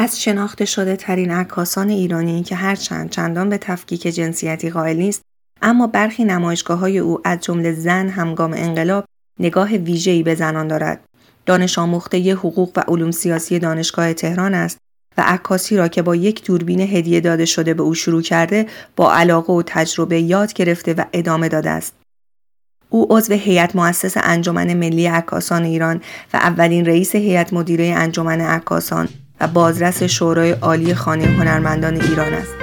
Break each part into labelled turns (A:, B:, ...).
A: از شناخته شده ترین عکاسان ایرانی که هرچند چندان به تفکیک جنسیتی قائل نیست اما برخی نمایشگاه های او از جمله زن همگام انقلاب نگاه ویژه‌ای به زنان دارد. دانش آموخته حقوق و علوم سیاسی دانشگاه تهران است و عکاسی را که با یک دوربین هدیه داده شده به او شروع کرده با علاقه و تجربه یاد گرفته و ادامه داده است. او عضو هیئت مؤسس انجمن ملی عکاسان ایران و اولین رئیس هیئت مدیره انجمن عکاسان و بازرس شورای عالی خانه هنرمندان ایران است.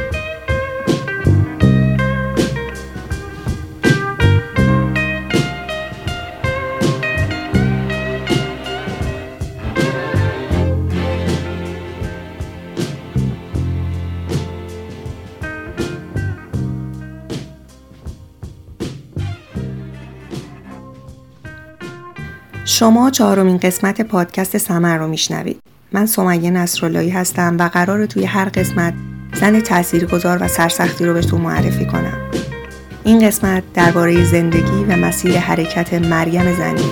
A: شما چهارمین قسمت پادکست سمر رو میشنوید. من سمیه نصراللهی هستم و قرار توی هر قسمت زن تاثیرگذار و سرسختی رو بهتون معرفی کنم. این قسمت درباره زندگی و مسیر حرکت مریم زنیه.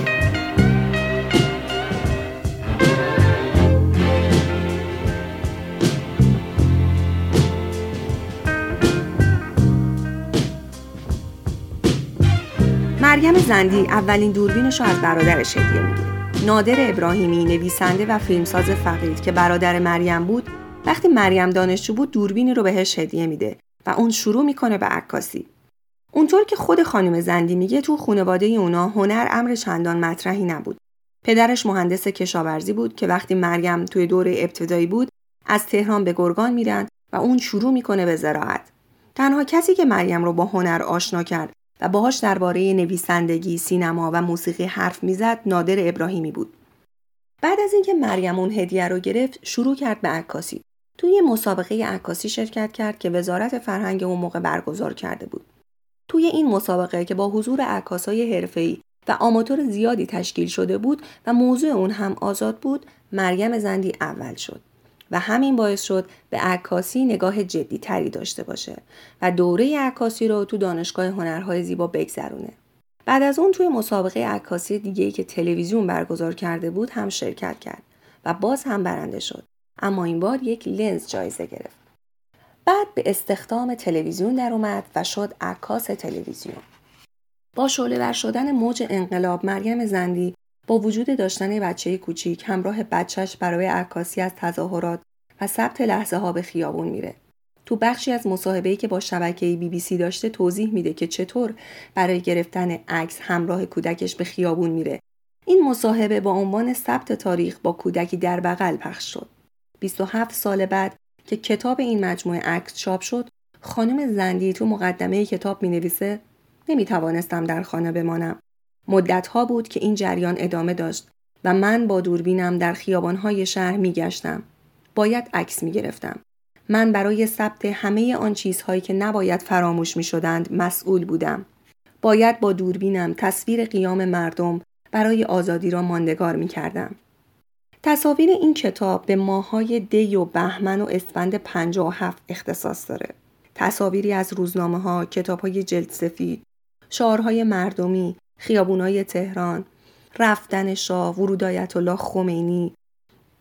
A: مریم زندی اولین دوربینش رو از برادرش هدیه می‌گیره. نادر ابراهیمی نویسنده و فیلمساز فقید که برادر مریم بود وقتی مریم دانشجو بود دوربینی رو بهش هدیه میده و اون شروع می‌کنه به عکاسی. اونطور که خود خانم زندی میگه تو خانواده اونا هنر امر چندان مطرحی نبود. پدرش مهندس کشاورزی بود که وقتی مریم توی دوره ابتدایی بود از تهران به گرگان میرن و اون شروع می‌کنه به زراعت. تنها کسی که مریم رو با هنر آشنا کرد و باهاش درباره نویسندگی، سینما و موسیقی حرف می‌زد نادر ابراهیمی بود. بعد از اینکه مریم اون هدیه رو گرفت، شروع کرد به عکاسی. توی مسابقه عکاسی شرکت کرد که وزارت فرهنگ اون موقع برگزار کرده بود. توی این مسابقه که با حضور عکاسای حرفه‌ای و آماتور زیادی تشکیل شده بود و موضوع اون هم آزاد بود، مریم زندی اول شد. و همین باعث شد به عکاسی نگاه جدی تری داشته باشه و دوره عکاسی رو تو دانشگاه هنرهای زیبا بگذرونه. بعد از اون توی مسابقه عکاسی دیگه ای که تلویزیون برگزار کرده بود هم شرکت کرد و باز هم برنده شد. اما این بار یک لنز جایزه گرفت. بعد به استخدام تلویزیون در اومد و شد عکاس تلویزیون. با شعله شدن موج انقلاب مریم زندی با وجود داشتن بچه کوچیک همراه بچهش برای عکاسی از تظاهرات و ثبت لحظه ها به خیابون میره. تو بخشی از مصاحبه‌ای که با شبکه بی بی سی داشته توضیح میده که چطور برای گرفتن عکس همراه کودکش به خیابون میره. این مصاحبه با عنوان ثبت تاریخ با کودکی در بغل پخش شد. 27 سال بعد که کتاب این مجموعه عکس چاپ شد، خانم زندی تو مقدمه کتاب می نویسه نمی توانستم در خانه بمانم. مدتها بود که این جریان ادامه داشت و من با دوربینم در خیابانهای شهر می گشتم. باید عکس می گرفتم. من برای ثبت همه آن چیزهایی که نباید فراموش می شدند مسئول بودم. باید با دوربینم تصویر قیام مردم برای آزادی را ماندگار می کردم. تصاویر این کتاب به ماهای دی و بهمن و اسفند 57 اختصاص داره. تصاویری از روزنامه ها، کتاب های جلد سفید، شعارهای مردمی، خیابونای تهران، رفتن شاه، ورود آیت الله خمینی،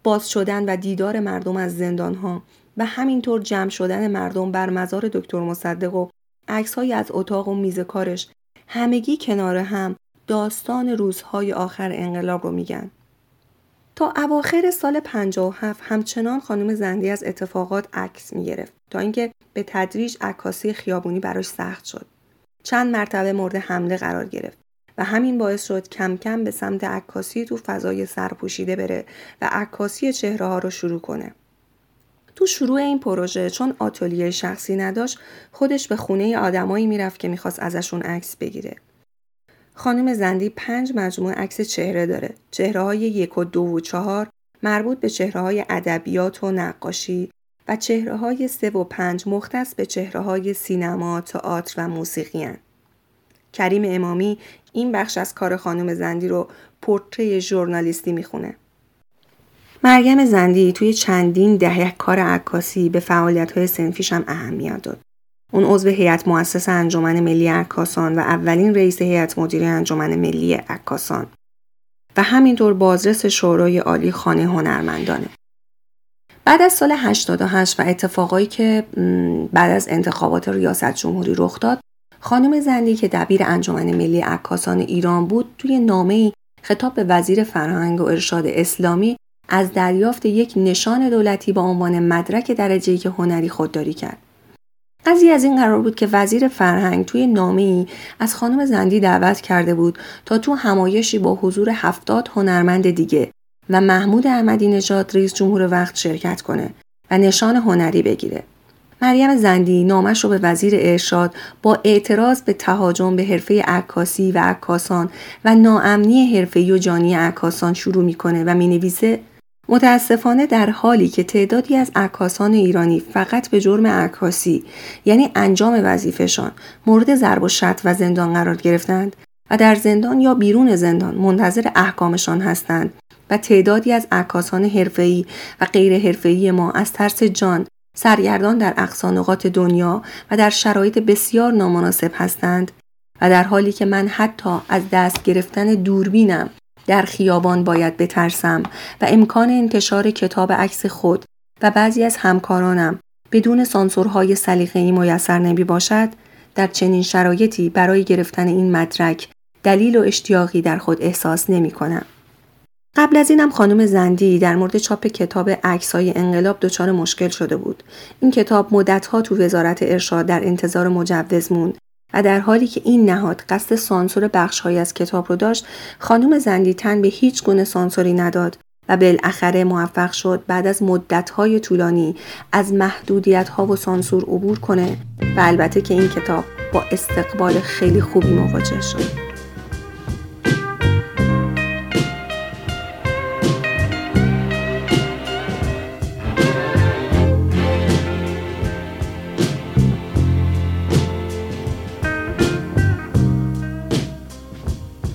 A: باز شدن و دیدار مردم از زندانها و همینطور جمع شدن مردم بر مزار دکتر مصدق و عکسهایی از اتاق و میز کارش همگی کنار هم داستان روزهای آخر انقلاب رو میگن. تا اواخر سال 57 همچنان خانم زندی از اتفاقات عکس می‌گرفت تا اینکه به تدریج عکاسی خیابونی براش سخت شد. چند مرتبه مورد حمله قرار گرفت. و همین باعث شد کم کم به سمت عکاسی تو فضای سرپوشیده بره و عکاسی چهره ها رو شروع کنه. تو شروع این پروژه چون آتلیه شخصی نداشت خودش به خونه آدمایی می‌رفت که می‌خواست ازشون عکس بگیره. خانم زندی پنج مجموعه عکس چهره داره. چهره های یک و دو و چهار مربوط به چهره های ادبیات و نقاشی و چهره های سه و پنج مختص به چهره های سینما، تئاتر و موسیقی هن. کریم امامی این بخش از کار خانم زندی رو پورتری ژورنالیستی می‌خونه. مریم زندی توی چندین دهه کار عکاسی به فعالیت های سنفیش هم اهمیت داد. اون عضو هیئت مؤسس انجمن ملی عکاسان و اولین رئیس هیئت مدیره انجمن ملی عکاسان و همینطور بازرس شورای عالی خانه هنرمندانه. بعد از سال 88 و اتفاقایی که بعد از انتخابات ریاست جمهوری رخ داد خانم زندی که دبیر انجمن ملی عکاسان ایران بود توی نامه خطاب به وزیر فرهنگ و ارشاد اسلامی از دریافت یک نشان دولتی با عنوان مدرک درجه که هنری خودداری کرد. قضیه از این قرار بود که وزیر فرهنگ توی نامه ای از خانم زندی دعوت کرده بود تا تو همایشی با حضور هفتاد هنرمند دیگه و محمود احمدی نژاد رئیس جمهور وقت شرکت کنه و نشان هنری بگیره. مریم زندی نامش رو به وزیر ارشاد با اعتراض به تهاجم به حرفه عکاسی و عکاسان و ناامنی حرفه‌ای و جانی عکاسان شروع می‌کنه و می‌نویسه متاسفانه در حالی که تعدادی از عکاسان ایرانی فقط به جرم عکاسی یعنی انجام وظیفهشان مورد ضرب و شتم و زندان قرار گرفتند و در زندان یا بیرون زندان منتظر احکامشان هستند و تعدادی از عکاسان حرفه‌ای و غیر حرفه‌ای ما از ترس جان سرگردان در اقصانقات دنیا و در شرایط بسیار نامناسب هستند و در حالی که من حتی از دست گرفتن دوربینم در خیابان باید بترسم و امکان انتشار کتاب عکس خود و بعضی از همکارانم بدون سانسورهای سلیقه‌ای میسر نمی باشد در چنین شرایطی برای گرفتن این مدرک دلیل و اشتیاقی در خود احساس نمی کنم. قبل از اینم خانم زندی در مورد چاپ کتاب عکسای انقلاب دچار مشکل شده بود. این کتاب مدتها تو وزارت ارشاد در انتظار مجوز موند و در حالی که این نهاد قصد سانسور بخشهایی از کتاب رو داشت خانم زندی تن به هیچ گونه سانسوری نداد و بالاخره موفق شد بعد از مدتهای طولانی از محدودیت ها و سانسور عبور کنه و البته که این کتاب با استقبال خیلی خوبی مواجه شد.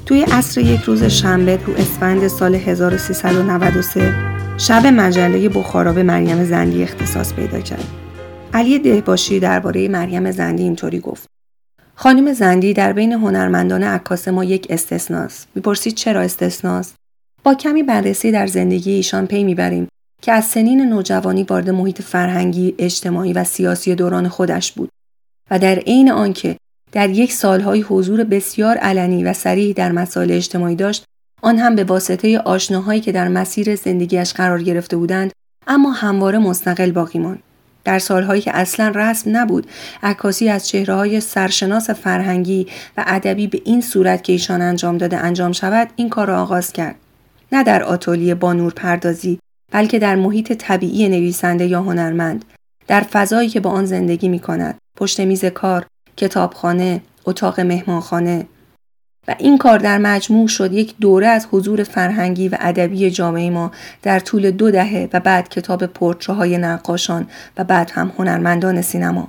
A: توی عصر یک روز شنبه تو اسفند سال 1393 شب مجله بخارا به مریم زندی اختصاص پیدا کرد. علی دهباشی درباره مریم زندی اینطوری گفت. خانم زندی در بین هنرمندان عکاس ما یک استثناست. می‌پرسید چرا استثناست؟ با کمی بررسی در زندگی ایشان پی می‌بریم که از سنین نوجوانی وارد محیط فرهنگی، اجتماعی و سیاسی دوران خودش بود و در عین آنکه در یک سالهای حضور بسیار علنی و سریح در مسائل اجتماعی داشت آن هم به واسطه آشناهایی که در مسیر زندگیش قرار گرفته بودند اما همواره مستقل باقی ماند. در سالهایی که اصلا رسم نبود عکاسی از چهره های سرشناس فرهنگی و ادبی به این صورت که ایشان انجام داده انجام شود این کار را آغاز کرد. نه در آتولیه با نور پردازی بلکه در محیط طبیعی نویسنده یا هنرمند. در فضایی که با آن زندگی می کند پشت میز کار کتابخانه، اتاق مهمانخانه و این کار در مجموع شد یک دوره از حضور فرهنگی و ادبی جامعه ما در طول دو دهه و بعد کتاب پورترهای نقاشان و بعد هم هنرمندان سینما.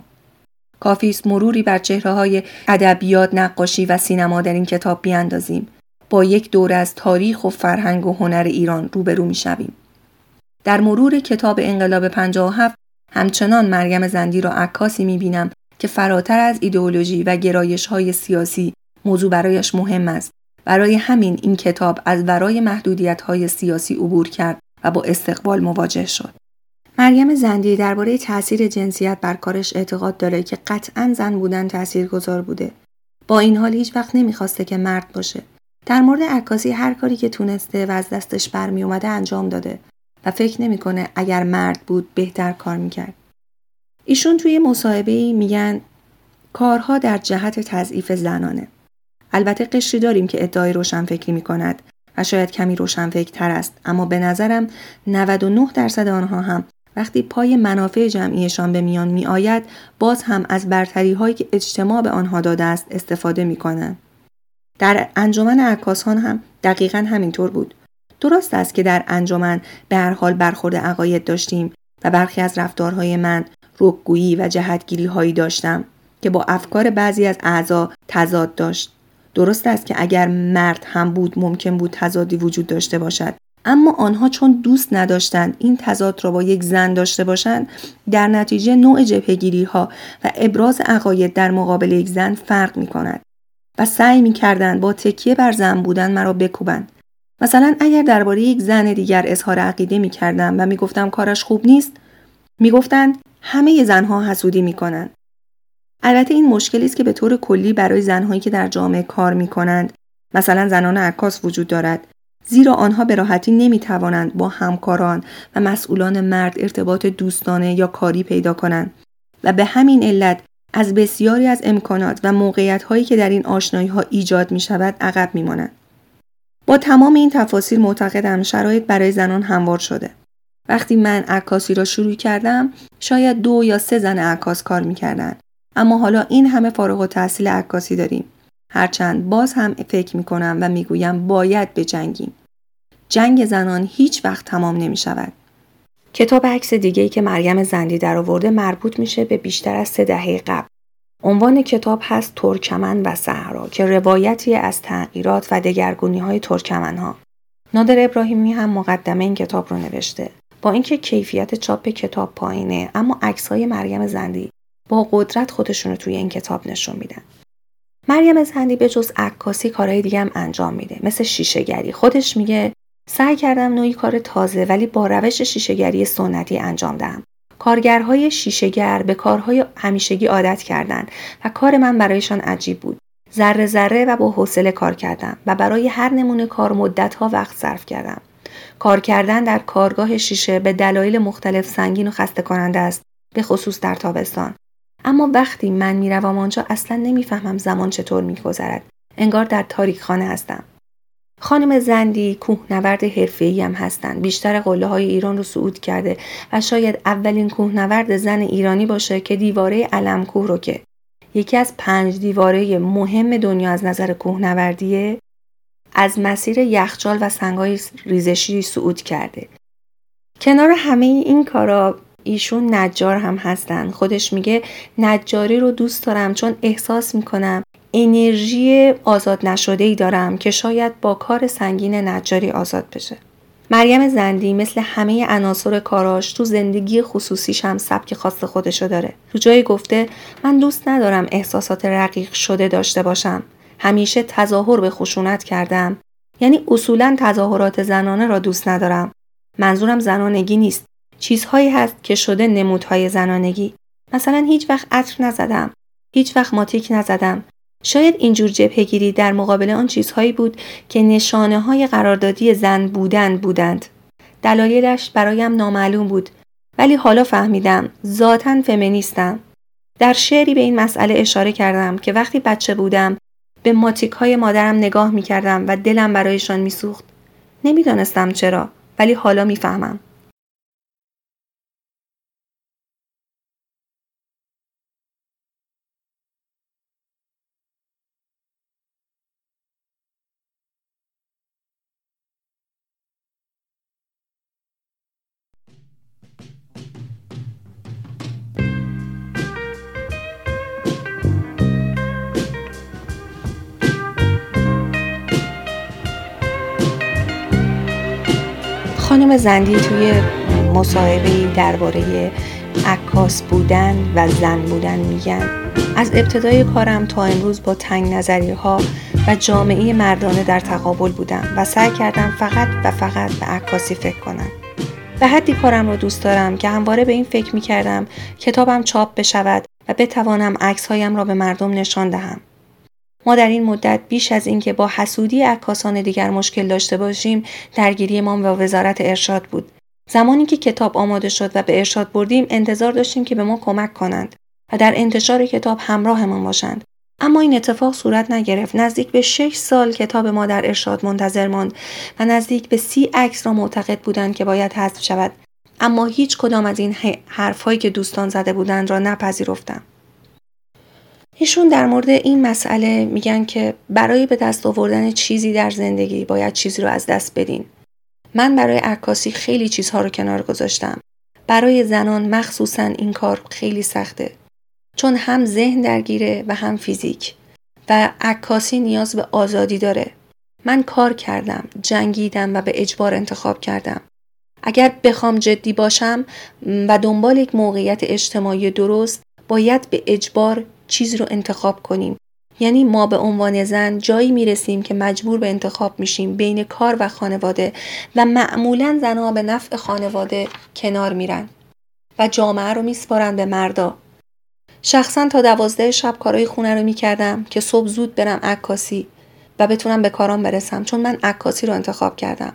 A: کافی است مروری بر چهره های ادبیات، نقاشی و سینما در این کتاب بیاندازیم. با یک دوره از تاریخ و فرهنگ و هنر ایران روبرو می شویم. در مرور کتاب انقلاب 57 همچنان مریم زندی را عکاسی می بینم که فراتر از ایدئولوژی و گرایش های سیاسی موضوع برایش مهم است. برای همین این کتاب از ورای محدودیت های سیاسی عبور کرد و با استقبال مواجه شد. مریم زندی درباره تاثیر جنسیت بر کارش اعتقاد داره که قطعا زن بودن گذار بوده. با این حال هیچ وقت نمی‌خواسته که مرد باشه. در مورد عکاسی هر کاری که تونسته و از دستش برمی اومده انجام داده و فکر نمی‌کنه اگر مرد بود بهتر کار می‌کرد. ایشون توی مصاحبه میگن کارها در جهت تضعیف زنانه. البته قشری داریم که ادعای روشنفکری می کند و شاید کمی روشنفکر است اما به نظرم 99 درصد آنها هم وقتی پای منافع جمعیشان به میان می آید باز هم از برتری هایی که اجتماع به آنها داده است استفاده می کنند. در انجمن عکاسان هم دقیقا همینطور بود. درست است که در انجمن به هر حال برخورد عقاید داشتیم و برخی از رفتارهای من رکگویی و جهتگیری هایی داشتم که با افکار بعضی از اعضا تضاد داشت. درست است که اگر مرد هم بود ممکن بود تضادی وجود داشته باشد. اما آنها چون دوست نداشتند این تضاد را با یک زن داشته باشند در نتیجه نوع جبهگیری ها و ابراز عقاید در مقابل یک زن فرق می کند و سعی می کردند با تکیه بر زن بودن مرا بکوبند مثلا اگر درباره یک زن دیگر اظهار عقیده می کردم و می گفتم کارش خوب نیست می گفتند همه زنها حسودی می کنند. البته این مشکلی است که به طور کلی برای زنهایی که در جامعه کار می کنند مثلا زنان عکاس وجود دارد زیرا آنها به راحتی نمی توانند با همکاران و مسئولان مرد ارتباط دوستانه یا کاری پیدا کنند و به همین علت از بسیاری از امکانات و موقعیت هایی که در این آشنایی ها ایجاد می شود عقب می مانند. با تمام این تفاصیل معتقدم شرایط برای زنان هموار شده. وقتی من عکاسی را شروع کردم شاید دو یا سه زن عکاس کار می‌کردن اما حالا این همه فارغ و تحصیل عکاسی داریم هرچند باز هم فکر می‌کنم و می‌گویم باید بجنگیم جنگ زنان هیچ وقت تمام نمی شود. کتاب عکس دیگه ای که مریم زندی در آورده مربوط میشه به بیشتر از سه دهه قبل. عنوان کتاب هست ترکمن و صحرا که روایتی از تغییرات و دگرگونی های ترکمن ها. نادر ابراهیمی هم مقدمه این کتاب رو نوشته. با اینکه کیفیت چاپ کتاب پایینه اما عکس های مریم زندی با قدرت خودشون رو توی این کتاب نشون میدن. مریم زندی به جز عکاسی کارهای دیگه هم انجام میده مثل شیشهگری. خودش میگه سعی کردم نوعی کار تازه ولی با روش شیشهگری سنتی انجام دهم. کارگرهای شیشهگر به کارهای همیشگی عادت کردند و کار من برایشان عجیب بود. ذره ذره و با حوصله کار کردم و برای هر نمونه کار مدتها وقت صرف کردم. کار کردن در کارگاه شیشه به دلایل مختلف سنگین و خسته کننده است به خصوص در تابستان. اما وقتی من می‌روم آنجا اصلا نمی‌فهمم زمان چطور میگذرد. انگار در تاریک خانه هستم. خانم زندی کوهنورد حرفه‌ای هم هستند. بیشتر قله های ایران رو صعود کرده و شاید اولین کوهنورد زن ایرانی باشه که دیواره علمکوه رو که. یکی از پنج دیواره مهم دنیا از نظر کوهنوردیه از مسیر یخچال و سنگهای ریزشی صعود کرده. کنار همه این کارا ایشون نجار هم هستن خودش میگه نجاری رو دوست دارم چون احساس می‌کنم انرژی آزاد نشده ای دارم که شاید با کار سنگین نجاری آزاد بشه. مریم زندی مثل همه عناصر کاراش تو زندگی خصوصیش هم سبک خاص خودشو داره. تو جایی گفته من دوست ندارم احساسات رقیق شده داشته باشم. همیشه تظاهر به خشونت کردم. یعنی اصولا تظاهرات زنانه را دوست ندارم. منظورم زنانگی نیست. چیزهایی هست که شده نمودهای زنانگی. مثلا هیچ وقت عطر نزدم. هیچ وقت ماتیک نزدم. شاید اینجور جبهگیری در مقابل آن چیزهایی بود که نشانه های قراردادی زن بودن بودند. دلایلش برایم نامعلوم بود ولی حالا فهمیدم ذاتا فمینیستم. در شعری به این مسئله اشاره کردم که وقتی بچه بودم به ماتیک های مادرم نگاه می کردم و دلم برایشان می سوخت. نمی‌دانستم چرا ولی حالا می‌فهمم. خانم زندی توی مصاحبه درباره عکاس بودن و زن بودن میگن. از ابتدای کارم تا امروز با تنگ نظری ها و جامعه مردانه در تقابل بودم و سعی کردم فقط و فقط به عکاسی فکر کنم. به حدی کارم رو دوست دارم که همواره به این فکر می کردم کتابم چاپ بشود و بتوانم عکسهایم را به مردم نشان دهم. ما در این مدت بیش از اینکه با حسودی عکاسان دیگر مشکل داشته باشیم درگیریمان با وزارت ارشاد بود. زمانی که کتاب آماده شد و به ارشاد بردیم انتظار داشتیم که به ما کمک کنند و در انتشار کتاب همراهمان باشند. اما این اتفاق صورت نگرفت. نزدیک به شش سال کتاب ما در ارشاد منتظر ماند و نزدیک به سی عکس را معتقد بودند که باید حذف شود. اما هیچ کدام از این حرفهایی که دوستان زده بودند را نپذیرفتم. ایشون در مورد این مسئله میگن که برای به دست آوردن چیزی در زندگی باید چیزی رو از دست بدین. من برای عکاسی خیلی چیزها رو کنار گذاشتم. برای زنان مخصوصا این کار خیلی سخته. چون هم ذهن درگیره و هم فیزیک. و عکاسی نیاز به آزادی داره. من کار کردم، جنگیدم و به اجبار انتخاب کردم. اگر بخوام جدی باشم و دنبال یک موقعیت اجتماعی درست باید به اجبار چیزی رو انتخاب کنیم. یعنی ما به عنوان زن جایی می‌رسیم که مجبور به انتخاب میشیم بین کار و خانواده و معمولا زنها به نفع خانواده کنار میرن و جامعه رو میسپارن به مردا. شخصا تا دوازده شب کارهای خونه رو می‌کردم که صبح زود برم عکاسی و بتونم به کارام برسم چون من عکاسی رو انتخاب کردم.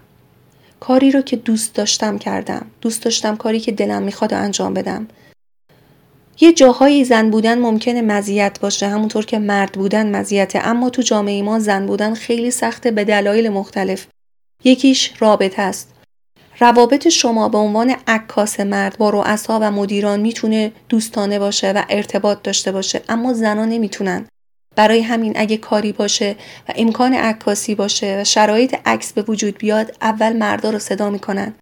A: کاری رو که دوست داشتم کردم. دوست داشتم کاری که دلم می‌خواد انجام بدم. یه جاهایی زن بودن ممکنه مزیت باشه همونطور که مرد بودن مزیته. اما تو جامعه ما زن بودن خیلی سخته به دلایل مختلف. یکیش رابطه است. روابط شما به عنوان عکاس مرد با رؤسا و مدیران می‌تونه دوستانه باشه و ارتباط داشته باشه. اما زنان نمی‌تونن. برای همین اگه کاری باشه و امکان عکاسی باشه و شرایط عکس به وجود بیاد اول مردا رو صدا می‌کنن.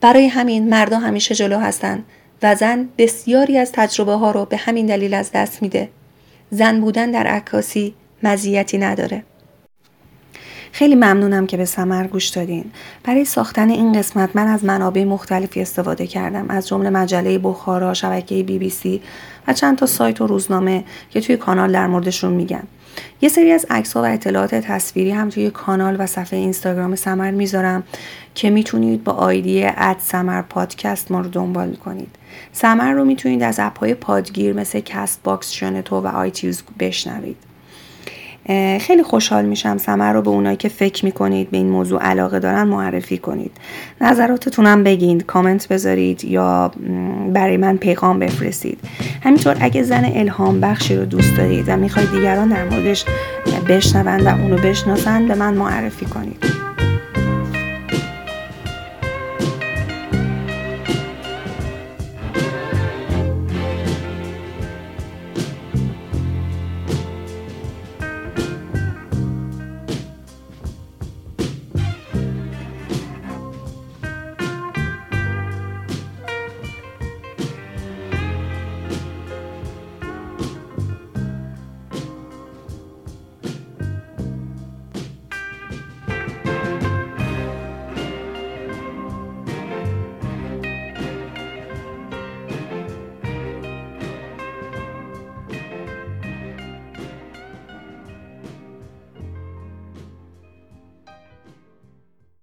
A: برای همین مردا همیشه جلو هستن. و زن بسیاری از تجربه ها رو به همین دلیل از دست میده. زن بودن در عکاسی مزیتی نداره. خیلی ممنونم که به سمر گوش دادین. برای ساختن این قسمت من از منابع مختلفی استفاده کردم. از جمله مجله بخارا شبکه بی بی سی و چند تا سایت و روزنامه که توی کانال در موردشون میگم. یه سری از عکس و اطلاعات تصویری هم توی کانال و صفحه اینستاگرام سمر می‌ذارم که می‌تونید با آیدی at سمر پادکست ما رو دنبال کنید. سمر رو می‌تونید از اپ پادگیر مثل Castbox شنوتو و iTunes بشنوید. خیلی خوشحال میشم سمر رو به اونایی که فکر می‌کنید به این موضوع علاقه دارن معرفی کنید. نظراتتونم بگین کامنت بذارید یا برای من پیغام بفرستید. همینطور اگه زن الهام بخشی رو دوست دارید و می‌خواید دیگران در موردش بشنوند و اونو بشناسن به من معرفی کنید.